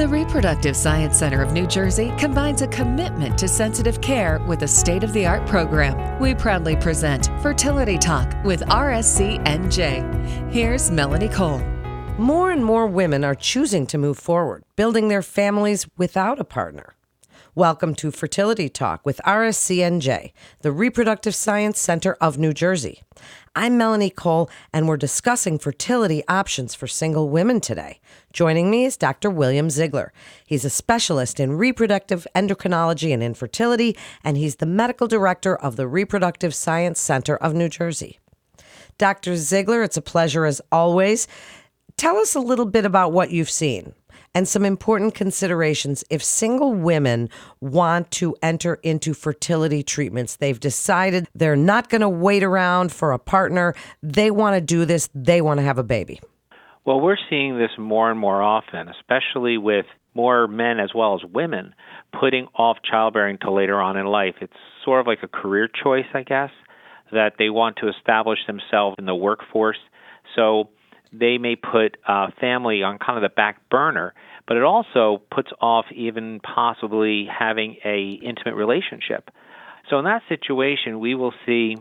The Reproductive Science Center of New Jersey combines a commitment to sensitive care with a state of the art program. We proudly present Fertility Talk with RSCNJ. Here's Melanie Cole. More and more women are choosing to move forward, building their families without a partner. Welcome to Fertility Talk with RSCNJ, the Reproductive Science Center of New Jersey. I'm Melanie Cole, and we're discussing fertility options for single women today. Joining me is Dr. William Ziegler. He's a specialist in reproductive endocrinology and infertility, and he's the medical director of the Reproductive Science Center of New Jersey. Dr. Ziegler, it's a pleasure as always. Tell us a little bit about what you've seen and some important considerations if single women want to enter into fertility treatments. They've decided they're not going to wait around for a partner. They want to do this, they want to have a baby. Well, we're seeing this more and more often, especially with more men as well as women putting off childbearing till later on in life. It's sort of like a career choice, I guess, that they want to establish themselves in the workforce. So they may put uh, family on kind of the back burner, but it also puts off even possibly having a intimate relationship. So in that situation, we will see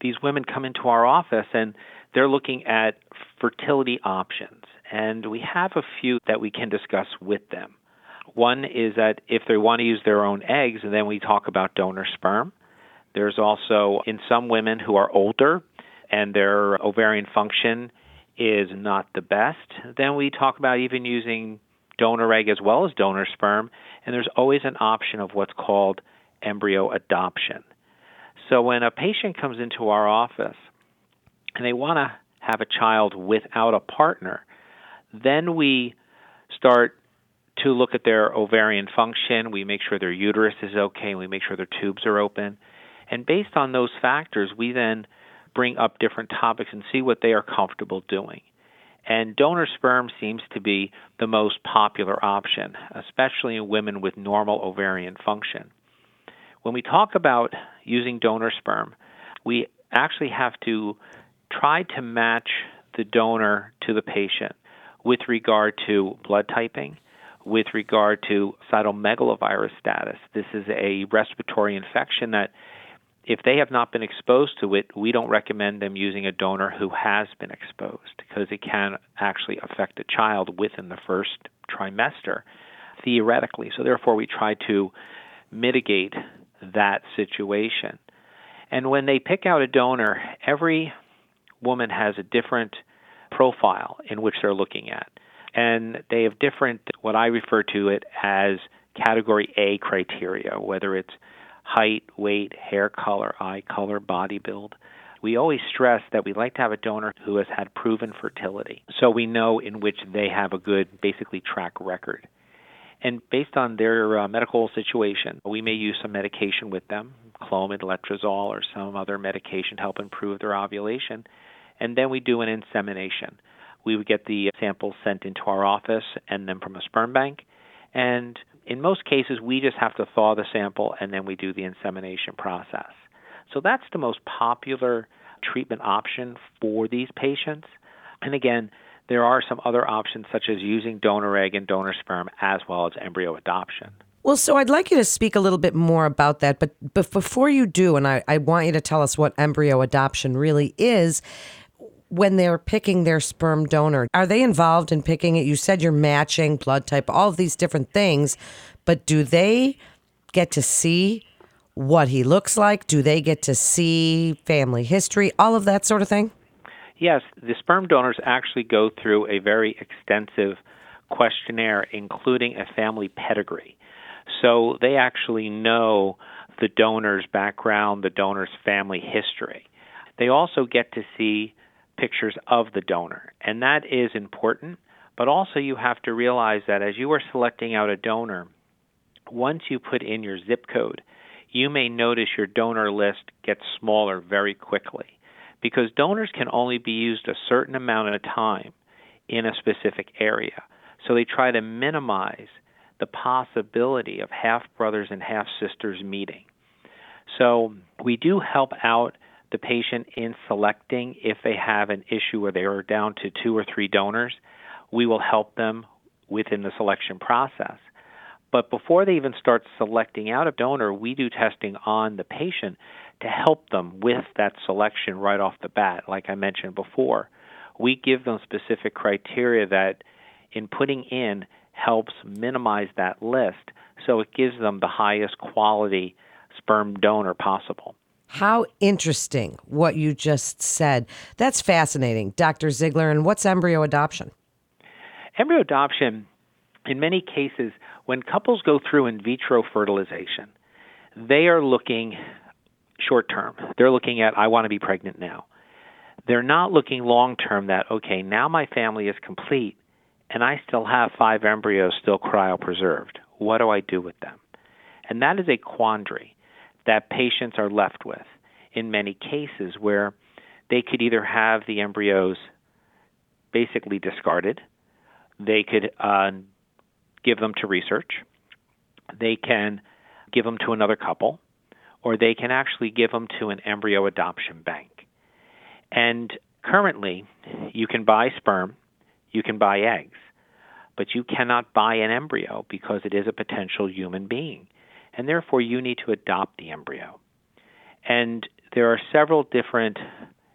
these women come into our office and they're looking at fertility options, and we have a few that we can discuss with them. One is that if they want to use their own eggs, and then we talk about donor sperm. There's also in some women who are older and their ovarian function is not the best, then we talk about even using donor egg as well as donor sperm, and there's always an option of what's called embryo adoption. So when a patient comes into our office and they want to have a child without a partner, then we start to look at their ovarian function. We make sure their uterus is okay. We make sure their tubes are open. And based on those factors, we then bring up different topics and see what they are comfortable doing. And donor sperm seems to be the most popular option, especially in women with normal ovarian function. When we talk about using donor sperm, we actually have to try to match the donor to the patient with regard to blood typing, with regard to cytomegalovirus status. This is a respiratory infection that if they have not been exposed to it, we don't recommend them using a donor who has been exposed because it can actually affect a child within the first trimester, theoretically. So, therefore, we try to mitigate that situation. And when they pick out a donor, every woman has a different profile in which they're looking at. And they have different, what I refer to it as category A criteria, whether it's height, weight, hair color, eye color, body build. We always stress that we like to have a donor who has had proven fertility so we know in which they have a good, basically, track record. And based on their uh, medical situation, we may use some medication with them, Clomid, Letrozole, or some other medication to help improve their ovulation. And then we do an insemination. We would get the samples sent into our office and then from a sperm bank. And in most cases, we just have to thaw the sample and then we do the insemination process. So that's the most popular treatment option for these patients. And again, there are some other options such as using donor egg and donor sperm as well as embryo adoption. Well, so I'd like you to speak a little bit more about that, but, but before you do, and I, I want you to tell us what embryo adoption really is, when they're picking their sperm donor? Are they involved in picking it? You said you're matching blood type, all of these different things, but do they get to see what he looks like? Do they get to see family history, all of that sort of thing? Yes, the sperm donors actually go through a very extensive questionnaire, including a family pedigree. So they actually know the donor's background, the donor's family history. They also get to see pictures of the donor, and that is important. But also, you have to realize that as you are selecting out a donor, once you put in your zip code, you may notice your donor list gets smaller very quickly because donors can only be used a certain amount a time in a specific area. So they try to minimize the possibility of half brothers and half sisters meeting. So we do help out the patient in selecting if they have an issue where they are down to two or three donors. We will help them within the selection process. But before they even start selecting out a donor, we do testing on the patient to help them with that selection right off the bat, like I mentioned before. We give them specific criteria that, in putting in, helps minimize that list so it gives them the highest quality sperm donor possible. How interesting what you just said. That's fascinating, Dr. Ziegler. And what's embryo adoption? Embryo adoption, in many cases, when couples go through in vitro fertilization, they are looking short term. They're looking at, I want to be pregnant now. They're not looking long term that, okay, now my family is complete and I still have five embryos still cryopreserved. What do I do with them? And that is a quandary that patients are left with in many cases where they could either have the embryos basically discarded, they could uh, give them to research, they can give them to another couple, or they can actually give them to an embryo adoption bank. And currently, you can buy sperm, you can buy eggs, but you cannot buy an embryo because it is a potential human being. And therefore, you need to adopt the embryo. And there are several different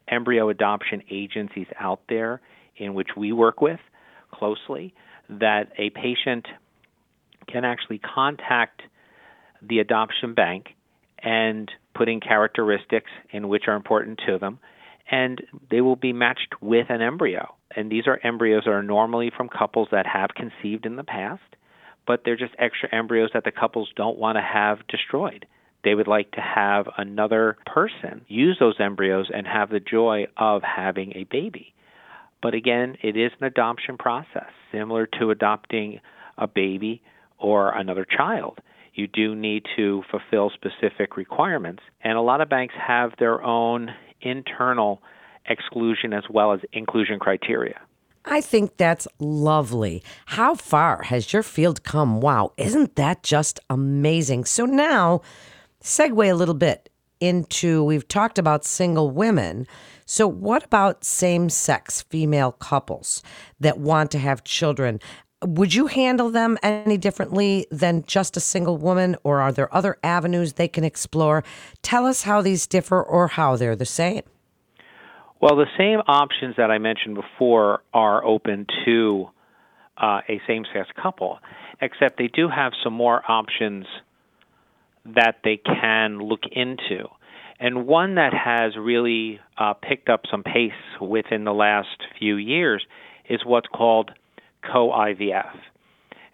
embryo adoption agencies out there in which we work with closely that a patient can actually contact the adoption bank and put in characteristics in which are important to them, and they will be matched with an embryo. And these are embryos that are normally from couples that have conceived in the past, but they're just extra embryos that the couples don't want to have destroyed. They would like to have another person use those embryos and have the joy of having a baby. But again, it is an adoption process, similar to adopting a baby or another child you do need to fulfill specific requirements. And a lot of banks have their own internal exclusion as well as inclusion criteria. I think that's lovely. How far has your field come? Wow, isn't that just amazing? So now, segue a little bit into we've talked about single women. So, what about same sex female couples that want to have children? would you handle them any differently than just a single woman, or are there other avenues they can explore? Tell us how these differ or how they're the same. Well, the same options that I mentioned before are open to uh, a same sex couple, except they do have some more options that they can look into. And one that has really uh, picked up some pace within the last few years is what's called co IVF.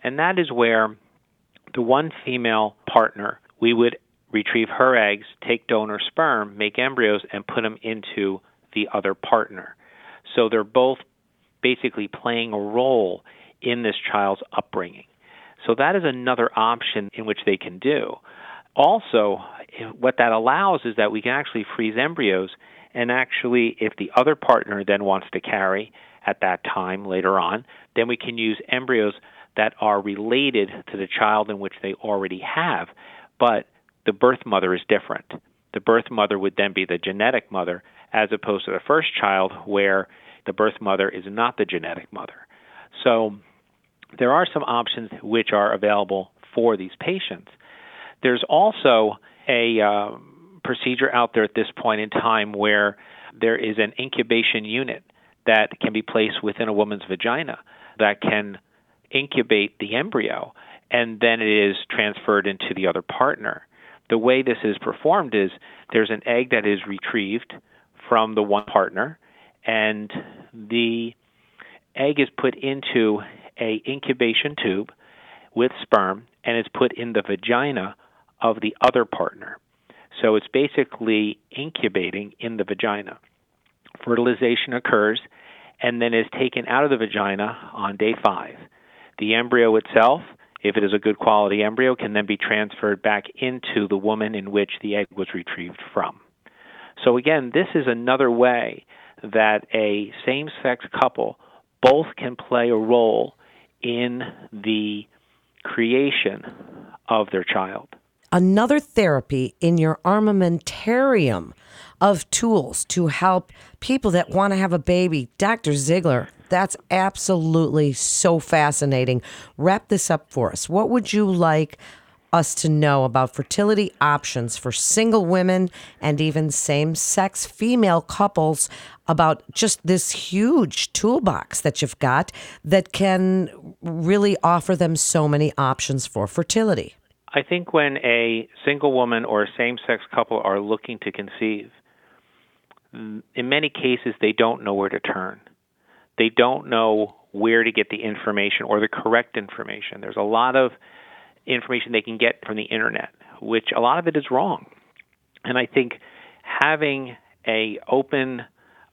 And that is where the one female partner, we would retrieve her eggs, take donor sperm, make embryos, and put them into the other partner. So they're both basically playing a role in this child's upbringing. So that is another option in which they can do. Also, what that allows is that we can actually freeze embryos, and actually, if the other partner then wants to carry, at that time later on, then we can use embryos that are related to the child in which they already have, but the birth mother is different. The birth mother would then be the genetic mother, as opposed to the first child, where the birth mother is not the genetic mother. So there are some options which are available for these patients. There's also a uh, procedure out there at this point in time where there is an incubation unit that can be placed within a woman's vagina that can incubate the embryo and then it is transferred into the other partner. The way this is performed is there's an egg that is retrieved from the one partner and the egg is put into a incubation tube with sperm and is put in the vagina of the other partner. So it's basically incubating in the vagina fertilization occurs and then is taken out of the vagina on day five. The embryo itself, if it is a good quality embryo, can then be transferred back into the woman in which the egg was retrieved from. So, again, this is another way that a same sex couple both can play a role in the creation of their child another therapy in your armamentarium of tools to help people that want to have a baby. Dr. Ziegler, That's absolutely so fascinating. Wrap this up for us. What would you like us to know about fertility options for single women and even same sex female couples about just this huge toolbox that you've got that can really offer them so many options for fertility? I think when a single woman or a same sex couple are looking to conceive, mm, in many cases they don't know where to turn. They don't know where to get the information or the correct information. There's a lot of information they can get from the internet, which a lot of it is wrong. And I think having a open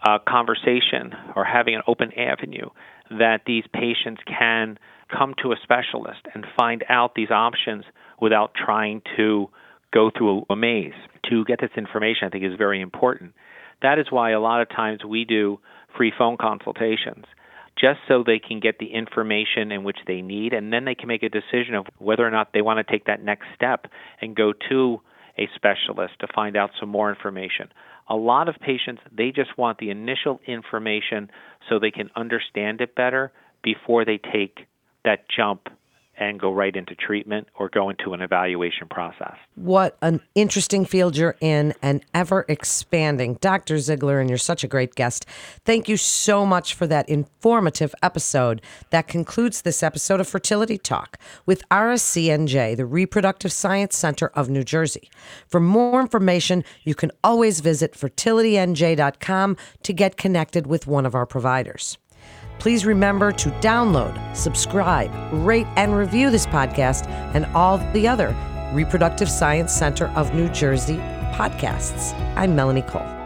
uh, conversation or having an open avenue that these patients can come to a specialist and find out these options without trying to go through a maze to get this information, I think is very important. That is why a lot of times we do free phone consultations just so they can get the information in which they need, and then they can make a decision of whether or not they want to take that next step and go to a specialist to find out some more information. A lot of patients, they just want the initial information so they can understand it better before they take that jump and go right into treatment or go into an evaluation process. What an interesting field you're in and ever expanding. Dr. Ziegler, and you're such a great guest. Thank you so much for that informative episode. That concludes this episode of Fertility Talk with RSCNJ, the Reproductive Science Center of New Jersey. For more information, you can always visit fertilitynj.com to get connected with one of our providers. Please remember to download, subscribe, rate, and review this podcast and all the other Reproductive Science Center of New Jersey podcasts. I'm Melanie Cole.